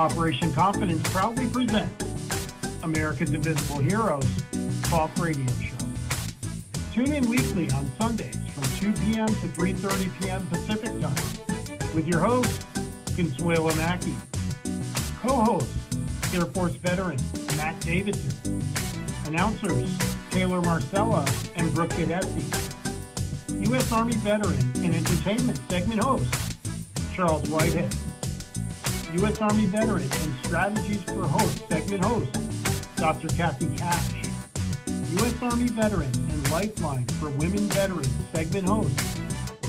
Operation Confidence proudly presents America's Invisible Heroes Talk Radio Show. Tune in weekly on Sundays from 2 p.m. to 3.30 p.m. Pacific Time with your host, Consuelo Mackey. Co-host, Air Force veteran Matt Davidson. Announcers, Taylor Marcella and Brooke Gadesi. U.S. Army veteran and entertainment segment host, Charles Whitehead. U.S. Army veteran and strategies for host segment host, Dr. Kathy Cash. U.S. Army veteran and Lifeline for Women Veterans segment host,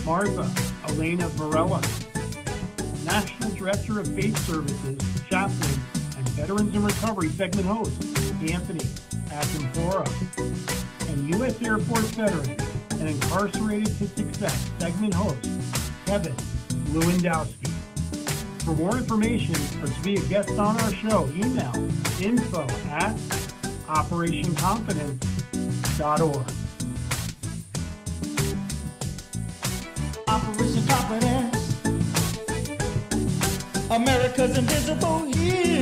Marva Elena Varela. National Director of Faith Services, Chaplain, and Veterans in Recovery segment host, Anthony Acampora. And U.S. Air Force veteran and Incarcerated to Success segment host, Kevin Lewandowski. For more information or to be a guest on our show, email info at operationconfidence.org. Operation Confidence, America's invisible hero,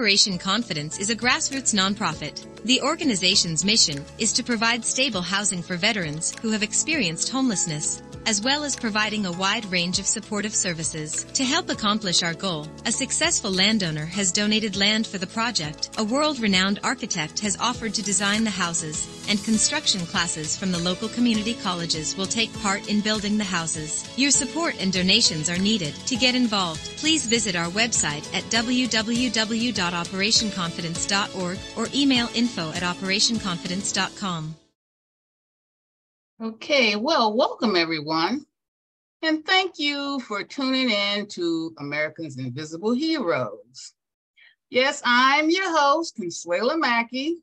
Operation Confidence is a grassroots nonprofit. The organization's mission is to provide stable housing for veterans who have experienced homelessness, as well as providing a wide range of supportive services. To help accomplish our goal, a successful landowner has donated land for the project, a world-renowned architect has offered to design the houses, and construction classes from the local community colleges will take part in building the houses. Your support and donations are needed. To get involved, please visit our website at www.operationconfidence.org or email info at operationconfidence.com. Okay, well, welcome everyone. And thank you for tuning in to Americans Invisible Heroes. Yes, I'm your host, Consuela Mackey,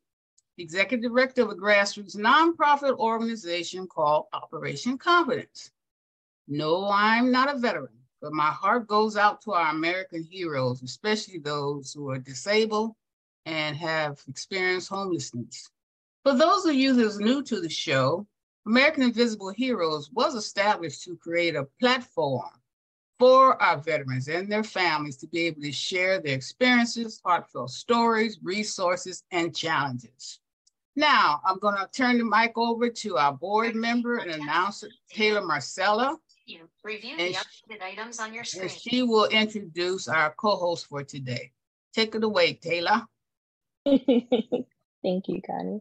Executive Director of a grassroots nonprofit organization called Operation Confidence. No, I'm not a veteran, but my heart goes out to our American heroes, especially those who are disabled and have experienced homelessness. For those of you who's new to the show, American Invisible Heroes was established to create a platform for our veterans and their families to be able to share their experiences, heartfelt stories, resources, and challenges. Now, I'm going to turn the mic over to our board member and announcer, Taylor Marcella. You review the updated items on your screen. And she will introduce our co-host for today. Take it away, Taylor. Thank you, Connie.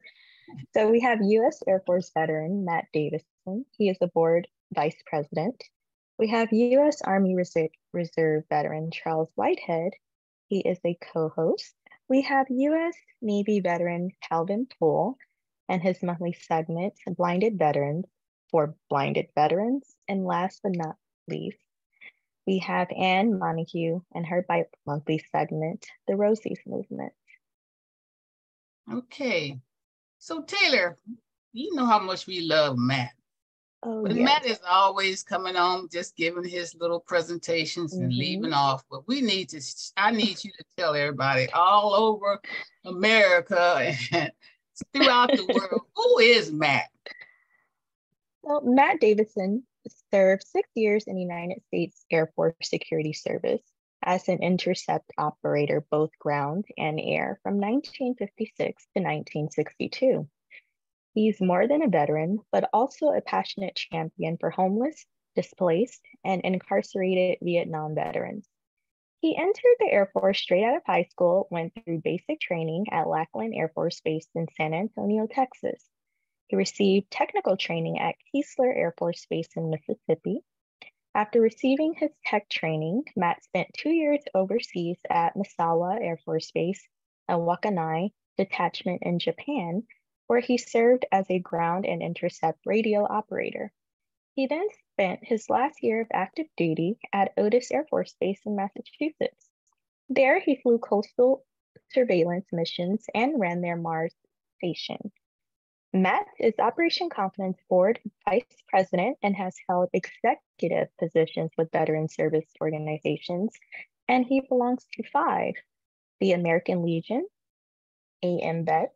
So we have U.S. Air Force veteran Matt Davison. He is the board vice president. We have U.S. Army Reserve, veteran Charles Whitehead. He is a co-host. We have U.S. Navy veteran Calvin Poole and his monthly segment, Blinded Veterans, for blinded veterans. And last but not least, we have Anne Montague and her bi-monthly segment, The Rosie's Movement. Okay. So Taylor, you know how much we love Matt. Oh, But yes. Matt is always coming on, just giving his little presentations and Mhm. leaving off. But we need to, I need you to tell everybody all over America and throughout the world, who is Matt? Well, Matt Davidson served six years in the United States Air Force Security Service as an intercept operator, both ground and air, from 1956 to 1962. He's more than a veteran, but also a passionate champion for homeless, displaced, and incarcerated Vietnam veterans. He entered the Air Force straight out of high school, went through basic training at Lackland Air Force Base in San Antonio, Texas. He received technical training at Keesler Air Force Base in Mississippi. After receiving his tech training, Matt spent two years overseas at Misawa Air Force Base and Wakkanai Detachment in Japan, where he served as a ground and intercept radio operator. He then spent his last year of active duty at Otis Air Force Base in Massachusetts. There, he flew coastal surveillance missions and ran their Mars station. Matt is Operation Confidence Board Vice President and has held executive positions with veteran service organizations, and he belongs to five the American Legion, AMVETS,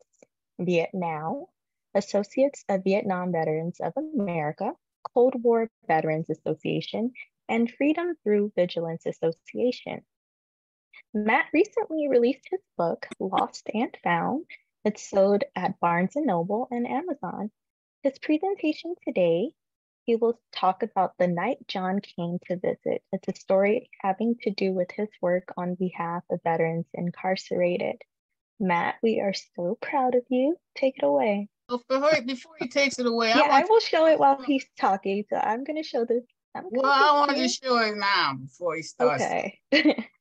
Vietnam, Associates of Vietnam Veterans of America, Cold War Veterans Association, and Freedom Through Vigilance Association. Matt recently released his book, Lost and Found. It's sold at Barnes & Noble and Amazon. His presentation today, he will talk about the night John came to visit. It's a story having to do with his work on behalf of veterans incarcerated. Matt, we are so proud of you. Take it away. Well, before, before he takes it away, yeah, I, I, will show it while he's talking. So I'm going to show this. Well, I want to show it now before he starts. Okay.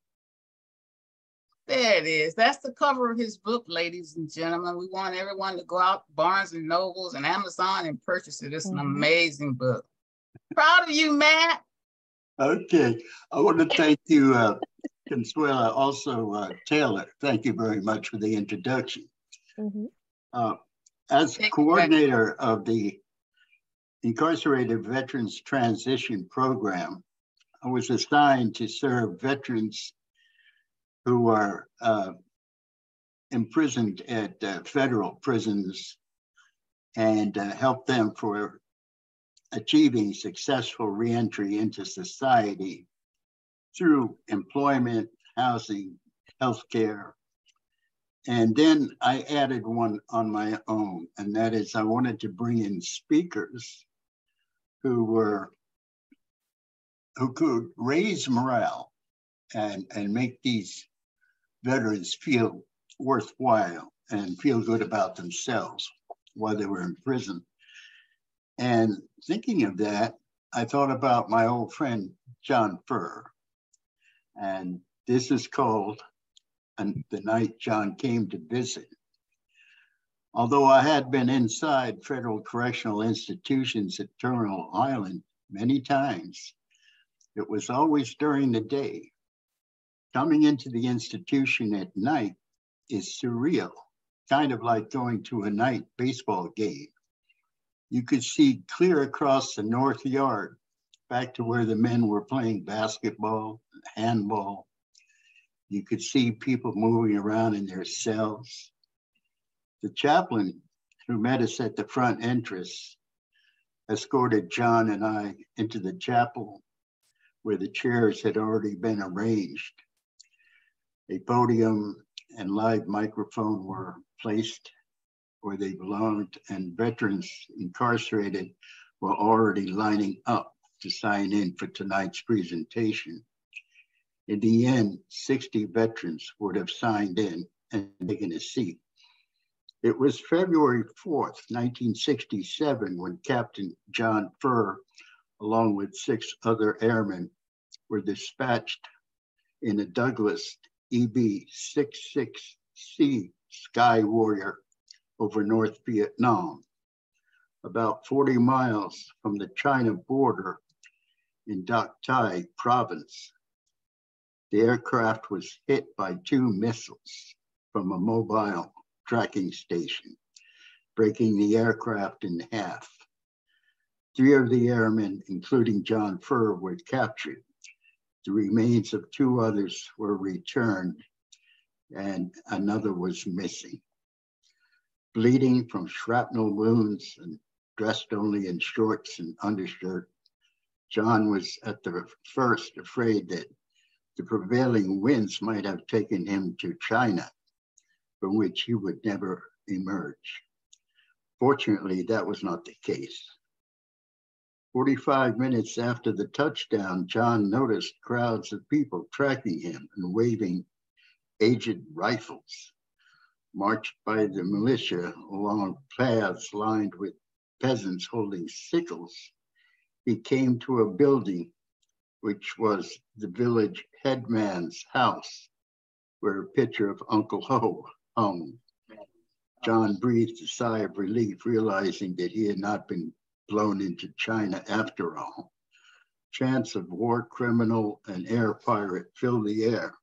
There it is. That's the cover of his book, ladies and gentlemen. We want everyone to go out Barnes and Nobles and Amazon and purchase it. It's an Mhm. amazing book. Proud of you, Matt. Okay, I want to thank you, uh, Consuela, also uh, Taylor. Thank you very much for the introduction. Mhm. Uh, As Thank you, coordinator of the Incarcerated Veterans Transition Program, I was assigned to serve veterans who are uh, imprisoned at uh, federal prisons and uh, help them for achieving successful reentry into society through employment, housing, healthcare. And then I added one on my own, and that is I wanted to bring in speakers who were who could raise morale and, and make these veterans feel worthwhile and feel good about themselves while they were in prison. And thinking of that, I thought about my old friend John Fer. And this is called the night John came to visit. Although I had been inside federal correctional institutions at Terminal Island many times, it was always during the day. Coming into the institution at night is surreal, kind of like going to a night baseball game. You could see clear across the north yard back to where the men were playing basketball, handball. You could see people moving around in their cells. The chaplain who met us at the front entrance escorted John and I into the chapel where the chairs had already been arranged. A podium and live microphone were placed where they belonged, and veterans incarcerated were already lining up to sign in for tonight's presentation. In the end, 60 veterans would have signed in and taken a seat. It was February 4th, 1967, when Captain John Fer, along with six other airmen, were dispatched in a Douglas EB 66C Sky Warrior over North Vietnam, about 40 miles from the China border in Bac Thai province. The aircraft was hit by two missiles from a mobile tracking station, breaking the aircraft in half. Three of the airmen, including John Fer, were captured. The remains of two others were returned and another was missing. Bleeding from shrapnel wounds and dressed only in shorts and undershirt, John was at the first afraid that the prevailing winds might have taken him to China, from which he would never emerge. Fortunately, that was not the case. 45 minutes after the touchdown, John noticed crowds of people tracking him and waving aged rifles, marched by the militia along paths lined with peasants holding sickles. He came to a building which was the village headman's house, where a picture of Uncle Ho hung. John breathed a sigh of relief, realizing that he had not been blown into China after all. Chants of war criminal and air pirate filled the air.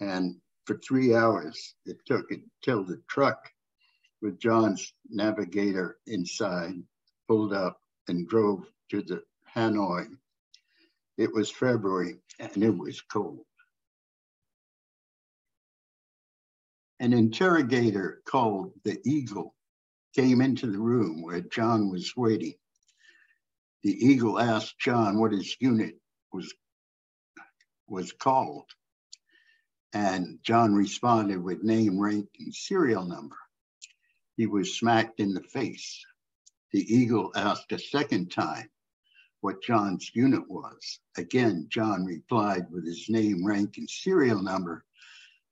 And for three hours, it took until the truck with John's navigator inside pulled up and drove to the Hanoi. It was February and it was cold. An interrogator called the Eagle came into the room where John was waiting. The eagle asked John what his unit was, was called. And John responded with name, rank, and serial number. He was smacked in the face. The eagle asked a second time what John's unit was. Again, John replied with his name, rank, and serial number.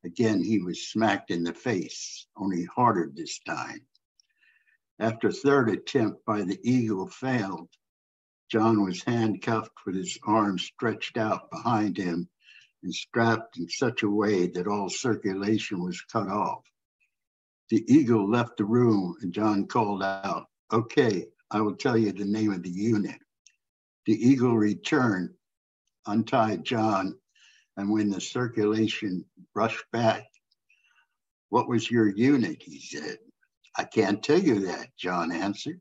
Again, he was smacked in the face, only harder this time. After a third attempt by the eagle failed, John was handcuffed with his arms stretched out behind him and strapped in such a way that all circulation was cut off. The eagle left the room and John called out, Okay, I will tell you the name of the unit. The eagle returned, untied John, and when the circulation rushed back, What was your unit? He said. I can't tell you that, John answered.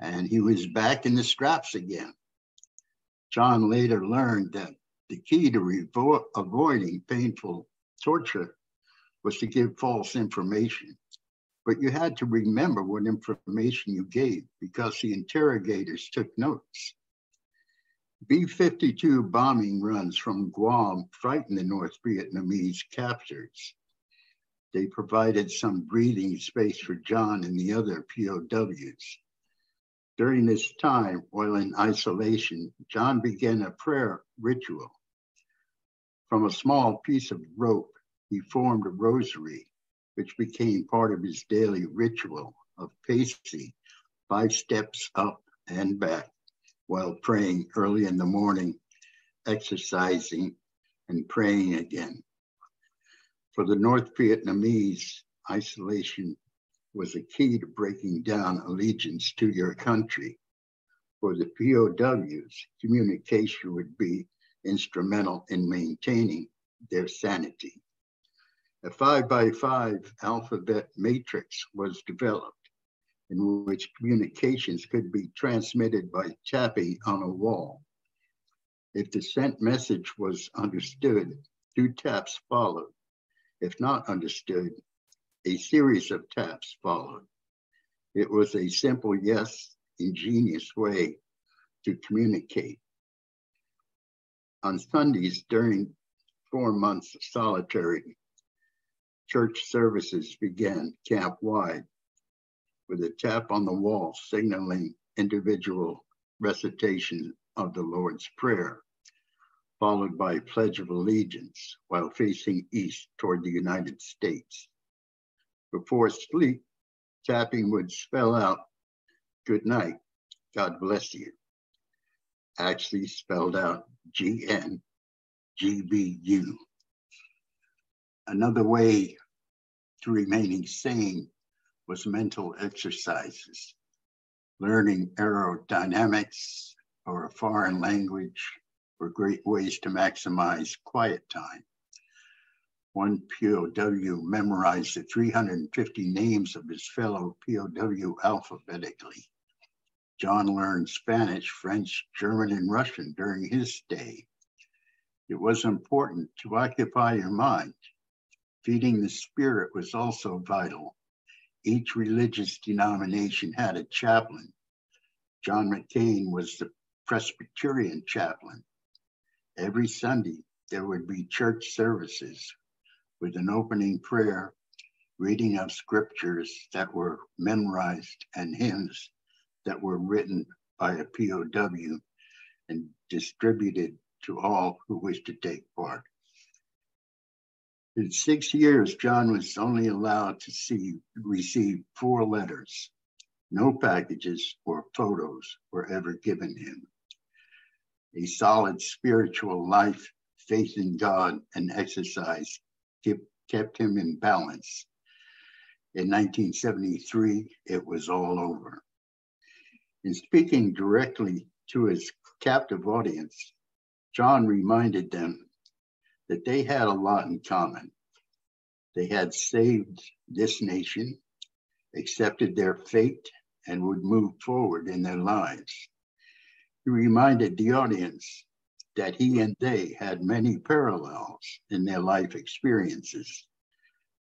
And he was back in the straps again. John later learned that the key to revo- avoiding painful torture was to give false information. But you had to remember what information you gave because the interrogators took notes. B 52 bombing runs from Guam frightened the North Vietnamese captors. They provided some breathing space for John and the other POWs. During this time, while in isolation, John began a prayer ritual. From a small piece of rope, he formed a rosary, which became part of his daily ritual of pacing five steps up and back while praying early in the morning, exercising, and praying again. For the North Vietnamese, isolation was a key to breaking down allegiance to your country. For the POWs, communication would be instrumental in maintaining their sanity. A five by five alphabet matrix was developed in which communications could be transmitted by tapping on a wall. If the sent message was understood, two taps followed. If not understood, a series of taps followed. It was a simple, yes, ingenious way to communicate. On Sundays during four months of solitary, church services began camp wide with a tap on the wall signaling individual recitation of the Lord's Prayer, followed by a Pledge of Allegiance while facing east toward the United States. Before sleep, tapping would spell out, Good night, God bless you. Actually spelled out G N G B U. Another way to remaining sane was mental exercises, learning aerodynamics or a foreign language were great ways to maximize quiet time. One POW memorized the 350 names of his fellow POW alphabetically. John learned Spanish, French, German, and Russian during his stay. It was important to occupy your mind. Feeding the spirit was also vital each religious denomination had a chaplain. John McCain was the Presbyterian chaplain. Every Sunday, there would be church services with an opening prayer, reading of scriptures that were memorized, and hymns that were written by a POW and distributed to all who wished to take part. In six years, John was only allowed to see receive four letters. No packages or photos were ever given him. A solid spiritual life, faith in God, and exercise kept, kept him in balance. In 1973, it was all over. In speaking directly to his captive audience, John reminded them that they had a lot in common. They had saved this nation, accepted their fate, and would move forward in their lives. He reminded the audience that he and they had many parallels in their life experiences.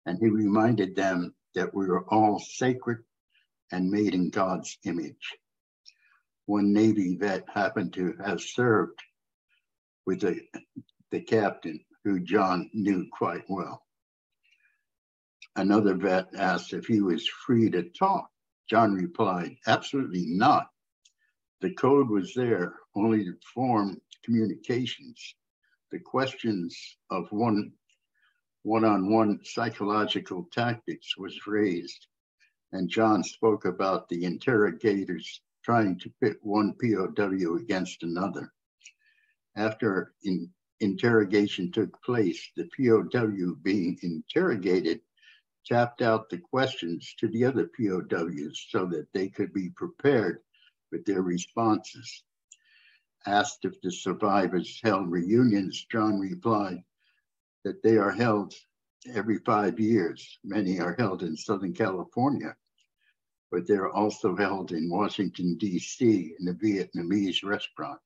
And he reminded them that we were all sacred and made in God's image. One Navy vet happened to have served with the, the captain, who John knew quite well. Another vet asked if he was free to talk. John replied, Absolutely not. The code was there only to form communications. The questions of one one-on-one psychological tactics was raised, and John spoke about the interrogators trying to pit one POW against another. After in, interrogation took place, the POW being interrogated tapped out the questions to the other POWs so that they could be prepared with their responses. Asked if the survivors held reunions, John replied that they are held every five years. Many are held in Southern California, but they're also held in Washington, D.C. in a Vietnamese restaurant.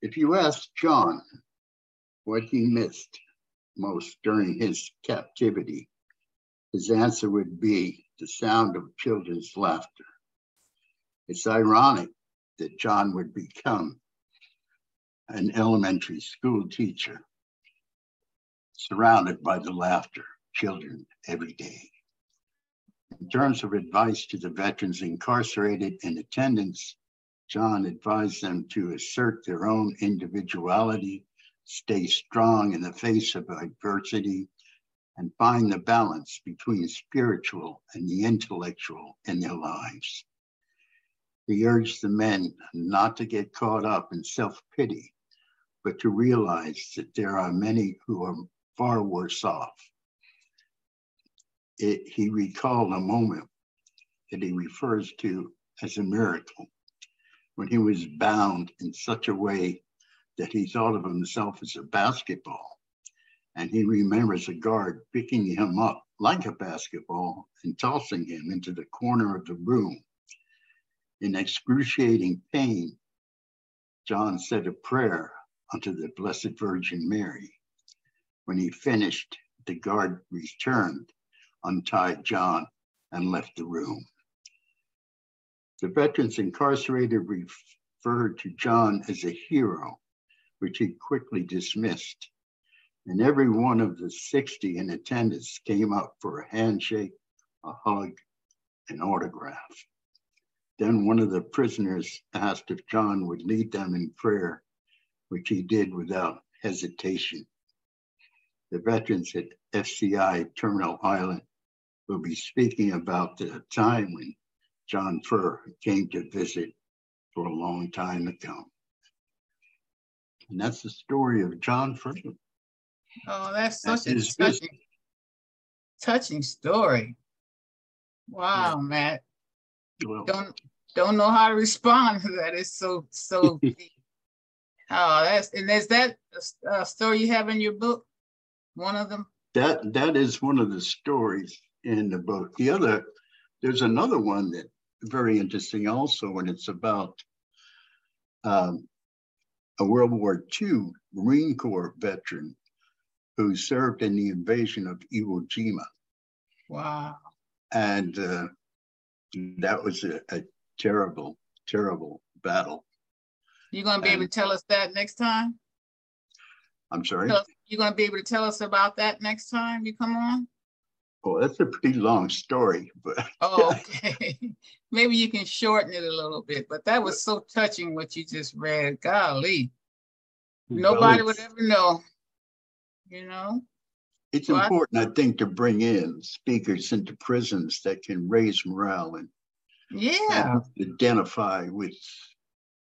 If you ask John what he missed most during his captivity, his answer would be the sound of children's laughter. It's ironic that John would become an elementary school teacher surrounded by the laughter of children every day. In terms of advice to the veterans incarcerated in attendance, John advised them to assert their own individuality, stay strong in the face of adversity, and find the balance between spiritual and the intellectual in their lives. He urged the men not to get caught up in self pity, but to realize that there are many who are far worse off. It, he recalled a moment that he refers to as a miracle when he was bound in such a way that he thought of himself as a basketball. And he remembers a guard picking him up like a basketball and tossing him into the corner of the room. In excruciating pain, John said a prayer unto the Blessed Virgin Mary. When he finished, the guard returned, untied John, and left the room. The veterans incarcerated referred to John as a hero, which he quickly dismissed. And every one of the 60 in attendance came up for a handshake, a hug, an autograph. Then one of the prisoners asked if John would lead them in prayer, which he did without hesitation. The veterans at FCI Terminal Island will be speaking about the time when John Fer came to visit for a long time to come. And that's the story of John Fer. Oh, that's That's such a touching, touching story. Wow, Matt. Well, Don't don't know how to respond to that. It's so so. Oh, that's and is that a story you have in your book? One of them? that that is one of the stories in the book. The other, there's another one that very interesting also, and it's about um, a World War II Marine Corps veteran who served in the invasion of Iwo Jima. Wow. And uh, that was a, a terrible, terrible battle. You gonna be able to tell us that next time? I'm sorry. Tell us- You gonna be able to tell us about that next time you come on? Well, that's a pretty long story, but Oh, okay. Maybe you can shorten it a little bit, but that was so touching what you just read. Golly, nobody well, would ever know. You know? It's Well, important, I think, to bring in speakers into prisons that can raise morale and Yeah, and identify with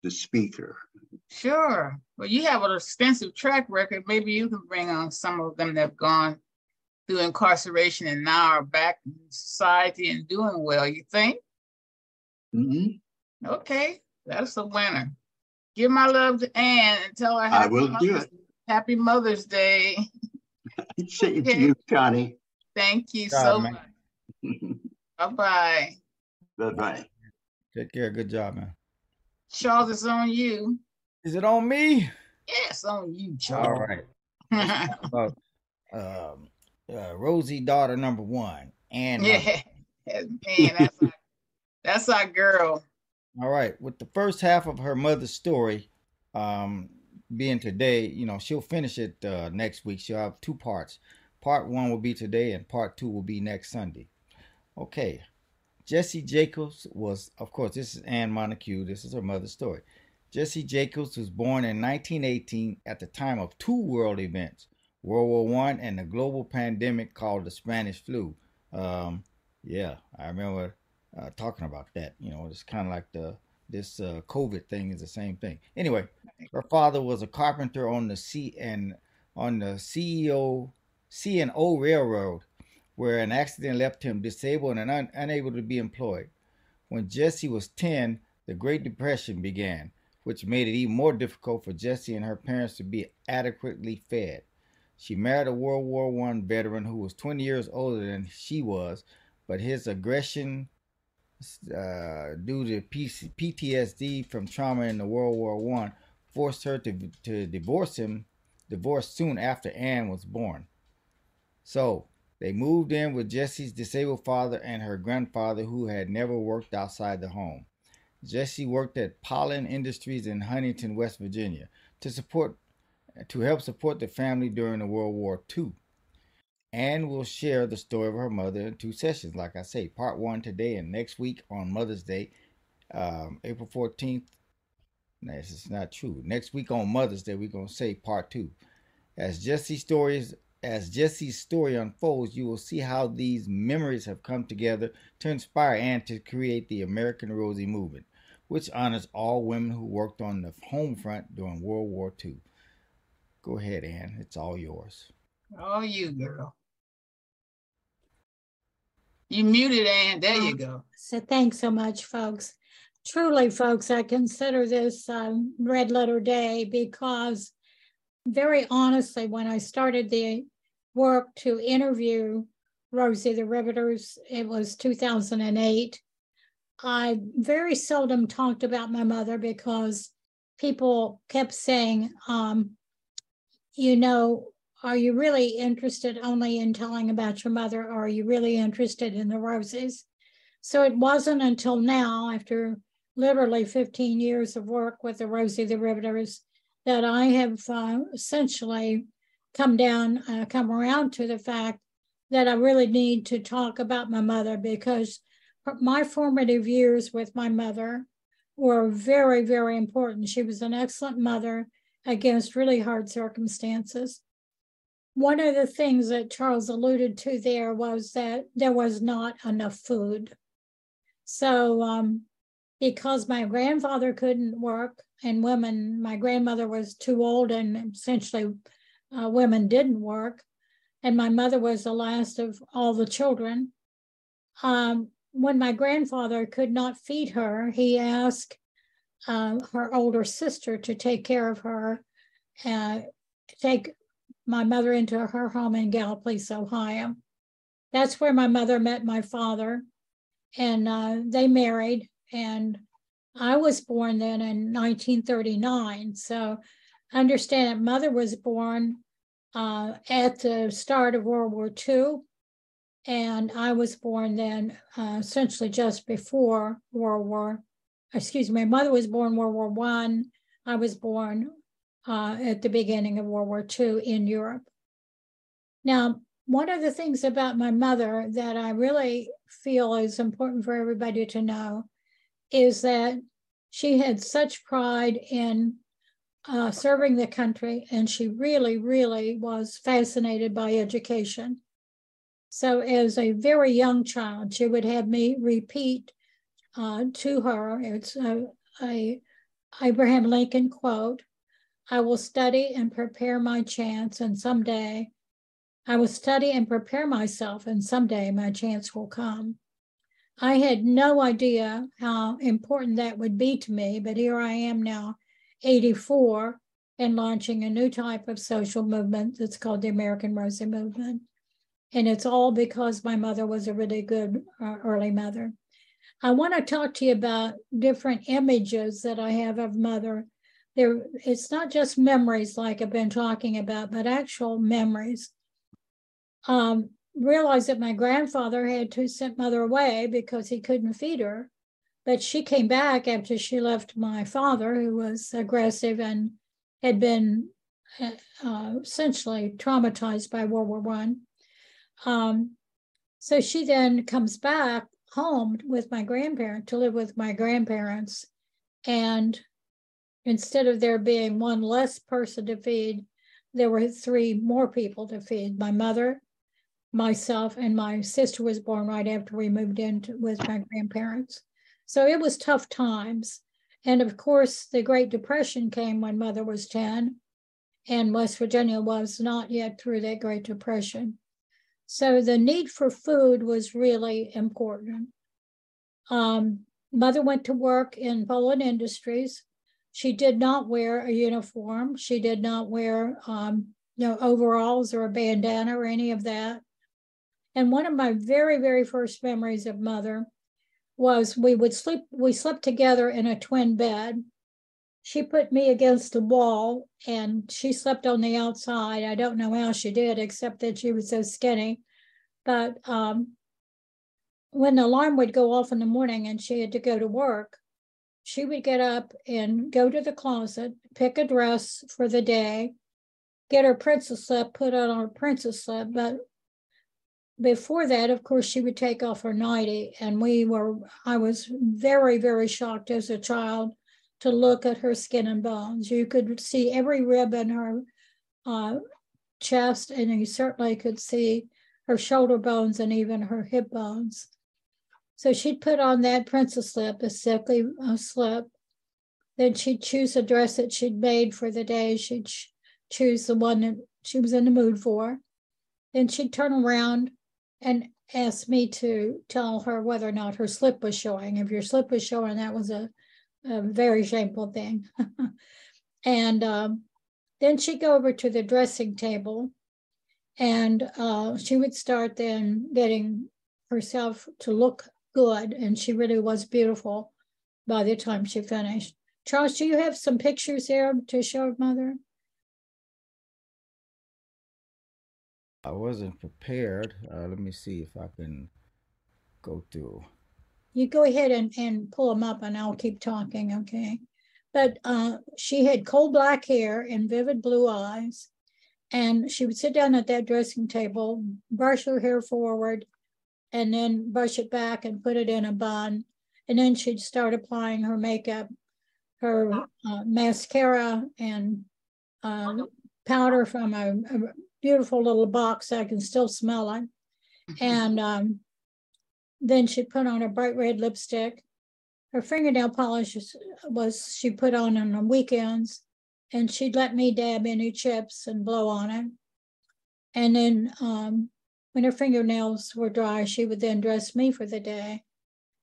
the speaker. sure. Well, you have an extensive track record. Maybe you can bring on some of them that have gone through incarceration and now are back in society and doing well. You think? Mhm. Okay, that's a winner. Give my love to Anne and tell her I will do it. Happy Mother's Day. Same to Okay. you, Connie. Thank you Job, so man. much. Bye-bye. Bye-bye. Take care. Good job, man. Charles, it's on you. Is it on me? Yes, on you, Charles. right. About um, uh, Rosie, daughter number one, and my- yeah, man, that's our That's our girl. All right. With the first half of her mother's story um, being today, you know, she'll finish it uh, next week. She'll have two parts. Part one will be today, and part two will be next Sunday. Okay. Jesse Jacobs was, of course, this is Anne Montague. This is her mother's story. Jesse Jacobs was born in 1918 at the time of two world events World War One and the global pandemic called the Spanish flu. Um, yeah, I remember uh, talking about that. You know, it's kind of like the this uh, COVID thing is the same thing. Anyway, her father was a carpenter on the C and on the CEO C and O Railroad, where an accident left him disabled and un- unable to be employed. When Jesse was ten, the Great Depression began, which made it even more difficult for Jesse and her parents to be adequately fed. She married a World War One veteran who was 20 years older than she was, but his aggression uh, due to PC- PTSD from trauma in the World War One forced her to, to divorce him, divorced soon after Anne was born. So they moved in with Jesse's disabled father and her grandfather, who had never worked outside the home. Jesse worked at Polan Industries in Huntington, West Virginia, to support to help support the family during the World War II. Anne will share the story of her mother in two sessions. Like I say, part one today and next week on Mother's Day, um, April 14th. No, this is not true. Next week on Mother's Day, we're gonna say part two. As Jesse's stories as Jesse's story unfolds, you will see how these memories have come together to inspire Anne to create the American Rosie movement, which honors all women who worked on the home front during World War II. Go ahead, Anne. It's all yours. Oh, you girl. You muted, Ann. There you go. So thanks so much, folks. Truly, folks, I consider this um, Red Letter Day because, very honestly, when I started the work to interview Rosie the Riveters, it was 2008. I very seldom talked about my mother because people kept saying, um, you know, are you really interested only in telling about your mother or are you really interested in the roses? So it wasn't until now after literally 15 years of work with the rosie the riveters that i have uh, essentially come down uh, come around to the fact that i really need to talk about my mother because my formative years with my mother were very very important. She was an excellent mother against really hard circumstances one of the things that Charles alluded to there was that there was not enough food. So, um, because my grandfather couldn't work and women, my grandmother was too old and essentially uh, women didn't work, and my mother was the last of all the children. Um, when my grandfather could not feed her, he asked uh, her older sister to take care of her, uh, take my mother into her home in Gallipolis, Ohio. That's where my mother met my father, and uh, they married. And I was born then in 1939. So understand that mother was born uh, at the start of World War II, and I was born then uh, essentially just before World War. Excuse me, my mother was born World War One. I. I was born uh, at the beginning of World War II in Europe. Now, one of the things about my mother that I really feel is important for everybody to know is that she had such pride in uh, serving the country, and she really, really was fascinated by education. So, as a very young child, she would have me repeat uh, to her. It's a, a Abraham Lincoln quote I will study and prepare my chance, and someday I will study and prepare myself, and someday my chance will come. I had no idea how important that would be to me, but here I am now, 84, and launching a new type of social movement that's called the American Rosie Movement. And it's all because my mother was a really good uh, early mother. I want to talk to you about different images that I have of mother there it's not just memories like I've been talking about, but actual memories. Um, realized that my grandfather had to send mother away because he couldn't feed her. But she came back after she left my father, who was aggressive and had been uh, essentially traumatized by World War One. Um, so she then comes back home with my grandparents to live with my grandparents, and instead of there being one less person to feed, there were three more people to feed. My mother, myself, and my sister was born right after we moved in to, with my grandparents. So it was tough times. And of course, the Great Depression came when mother was 10, and West Virginia was not yet through that Great Depression. So the need for food was really important. Um, mother went to work in Polan Industries. She did not wear a uniform. She did not wear um, you know, overalls or a bandana or any of that. And one of my very, very first memories of mother was we would sleep, we slept together in a twin bed. She put me against the wall and she slept on the outside. I don't know how she did, except that she was so skinny. But um, when the alarm would go off in the morning and she had to go to work, she would get up and go to the closet, pick a dress for the day, get her princess slip, put on her princess slip. But before that, of course, she would take off her nightie. And we were, I was very, very shocked as a child to look at her skin and bones. You could see every rib in her uh, chest, and you certainly could see her shoulder bones and even her hip bones. So she'd put on that princess slip, a sickly uh, slip. Then she'd choose a dress that she'd made for the day. She'd ch- choose the one that she was in the mood for. Then she'd turn around and ask me to tell her whether or not her slip was showing. If your slip was showing, that was a, a very shameful thing. and um, then she'd go over to the dressing table and uh, she would start then getting herself to look good. And she really was beautiful by the time she finished. Charles, do you have some pictures there to show mother? I wasn't prepared. Uh, let me see if I can go through. You go ahead and, and pull them up and I'll keep talking, okay? But uh, she had coal black hair and vivid blue eyes. And she would sit down at that dressing table, brush her hair forward, and then brush it back and put it in a bun. And then she'd start applying her makeup, her uh, mascara, and uh, powder from a, a beautiful little box. I can still smell it. Mm-hmm. And um, then she'd put on a bright red lipstick. Her fingernail polish was she put on on the weekends, and she'd let me dab any chips and blow on it. And then um, when her fingernails were dry, she would then dress me for the day.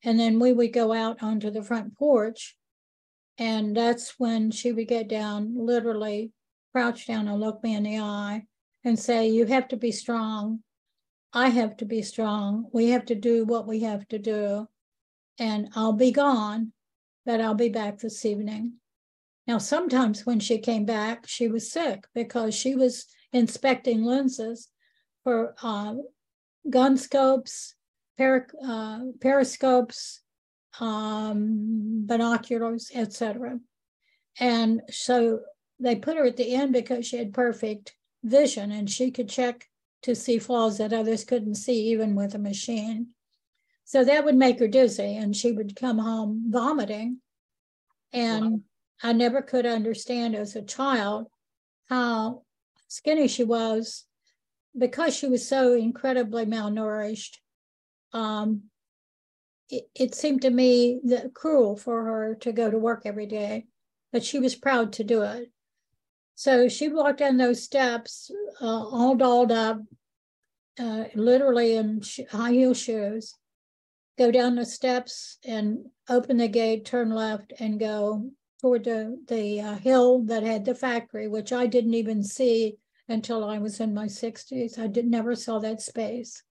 And then we would go out onto the front porch. And that's when she would get down, literally crouch down and look me in the eye and say, You have to be strong. I have to be strong. We have to do what we have to do. And I'll be gone, but I'll be back this evening. Now, sometimes when she came back, she was sick because she was inspecting lenses for uh, gun scopes, per, uh, periscopes, um, binoculars, etc. And so they put her at the end because she had perfect vision and she could check to see flaws that others couldn't see, even with a machine. So that would make her dizzy, and she would come home vomiting. And wow. I never could understand as a child how skinny she was because she was so incredibly malnourished. Um, it, it seemed to me that cruel for her to go to work every day, but she was proud to do it. So she walked down those steps, uh, all dolled up, uh, literally in high heel shoes, go down the steps and open the gate, turn left, and go toward the, the uh, hill that had the factory, which I didn't even see until I was in my 60s. I did never saw that space.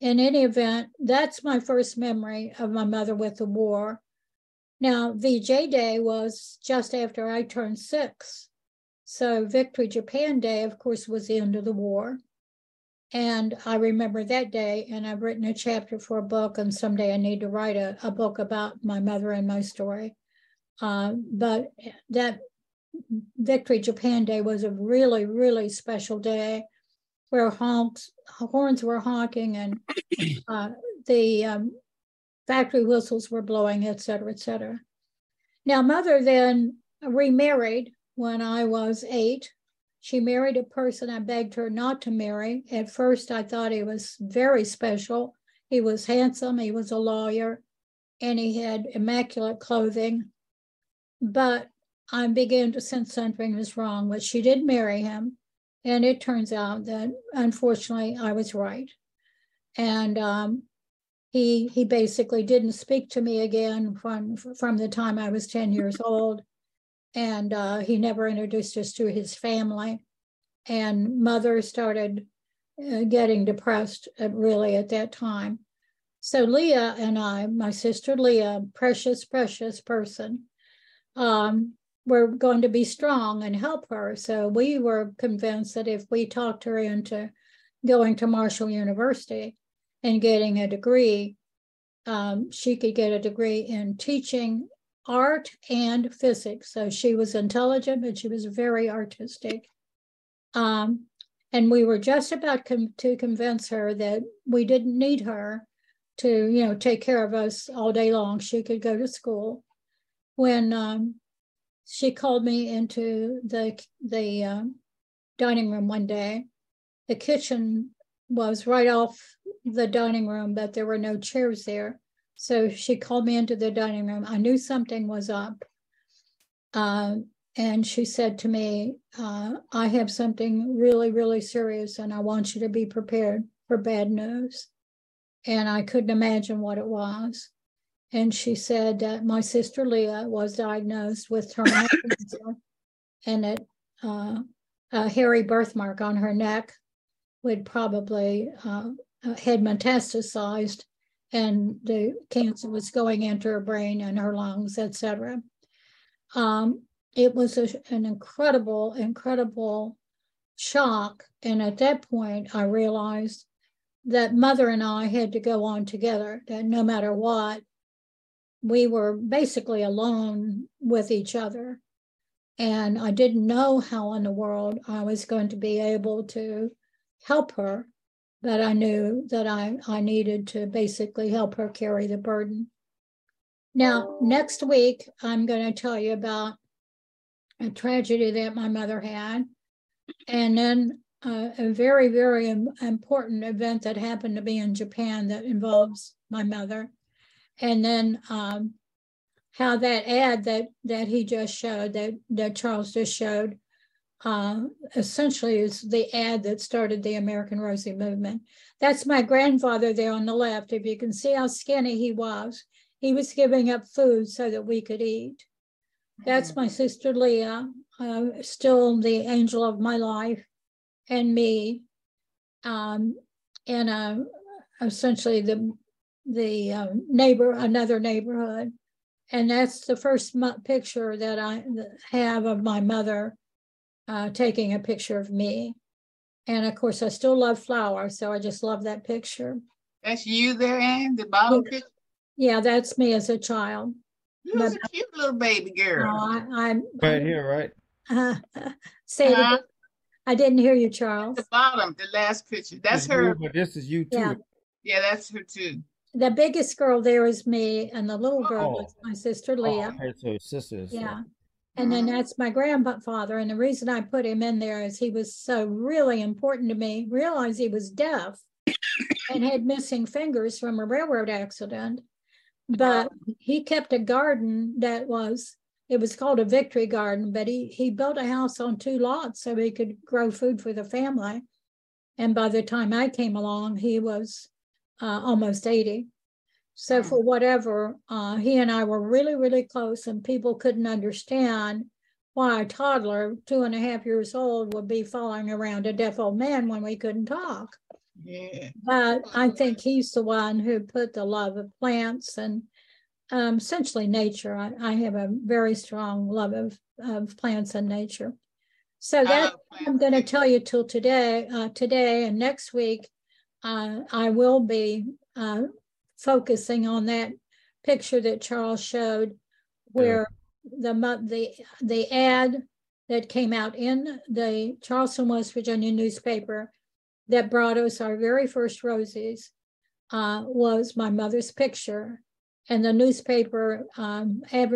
In any event, that's my first memory of my mother with the war. Now, VJ Day was just after I turned six. So Victory Japan Day, of course, was the end of the war. And I remember that day, and I've written a chapter for a book, and someday I need to write a, a book about my mother and my story. Uh, but that Victory Japan Day was a really, really special day where honks, horns were honking and uh, the um, factory whistles were blowing, et cetera, et cetera. Now, mother then remarried when I was eight. She married a person I begged her not to marry. At first, I thought he was very special. He was handsome, he was a lawyer, and he had immaculate clothing. But I began to sense something was wrong, but she did marry him. And it turns out that unfortunately I was right. And um, he he basically didn't speak to me again from from the time I was 10 years old. And uh, he never introduced us to his family. And mother started uh, getting depressed at, really at that time. So Leah and I, my sister Leah, precious, precious person, um, were going to be strong and help her. So we were convinced that if we talked her into going to Marshall University and getting a degree, um, she could get a degree in teaching art and physics. So she was intelligent, and she was very artistic. Um, and we were just about com- to convince her that we didn't need her to, you know, take care of us all day long. She could go to school. When um, she called me into the the uh, dining room one day. The kitchen was right off the dining room, but there were no chairs there. So she called me into the dining room. I knew something was up. Uh, and she said to me, uh, I have something really, really serious, and I want you to be prepared for bad news. And I couldn't imagine what it was. And she said that my sister Leah was diagnosed with terminal cancer and that uh, a hairy birthmark on her neck would probably uh, had metastasized and the cancer was going into her brain and her lungs, etc. Um, it was a, an incredible, incredible shock. And at that point, I realized that mother and I had to go on together, that no matter what, we were basically alone with each other. And I didn't know how in the world I was going to be able to help her, but I knew that I, I needed to basically help her carry the burden. Now, next week, I'm going to tell you about a tragedy that my mother had, and then uh, a very, very important event that happened to be in Japan that involves my mother and then um, how that ad that that he just showed that that Charles just showed uh, essentially is the ad that started the American Rosie movement. That's my grandfather there on the left. If you can see how skinny he was, he was giving up food so that we could eat. That's my sister Leah, uh, still the angel of my life, and me, um, and uh, essentially the the um, neighbor, another neighborhood. And that's the first picture that I have of my mother uh, taking a picture of me. And of course, I still love flowers, so I just love that picture. That's you there, Anne, the bottom yeah. picture? Yeah, that's me as a child. You was a cute little baby girl. No, I, am right here, right? Uh, say uh, it again. I didn't hear you, Charles. the bottom, the last picture. That's her. You, but this is you too. Yeah. yeah, that's her too the biggest girl there is me, and the little girl Oh. is my sister Leah. Oh, so sisters. Yeah. And then that's my grandfather. And the reason I put him in there is he was so really important to me. Realized he was deaf and had missing fingers from a railroad accident. But he kept a garden that was, it was called a victory garden, but he, he built a house on two lots so he could grow food for the family. And by the time I came along, he was uh, almost 80. So for whatever, uh, he and I were really, really close, and people couldn't understand why a toddler, two and a half years old, would be following around a deaf old man when we couldn't talk. Yeah. But I think he's the one who put the love of plants and um, essentially nature. I, I have a very strong love of, of plants and nature. So that I'm going to tell you till today, uh, today and next week, uh, I will be uh, focusing on that picture that Charles showed, where the the the ad that came out in the Charleston, West Virginia newspaper that brought us our very first roses uh, was my mother's picture, and the newspaper um, advertised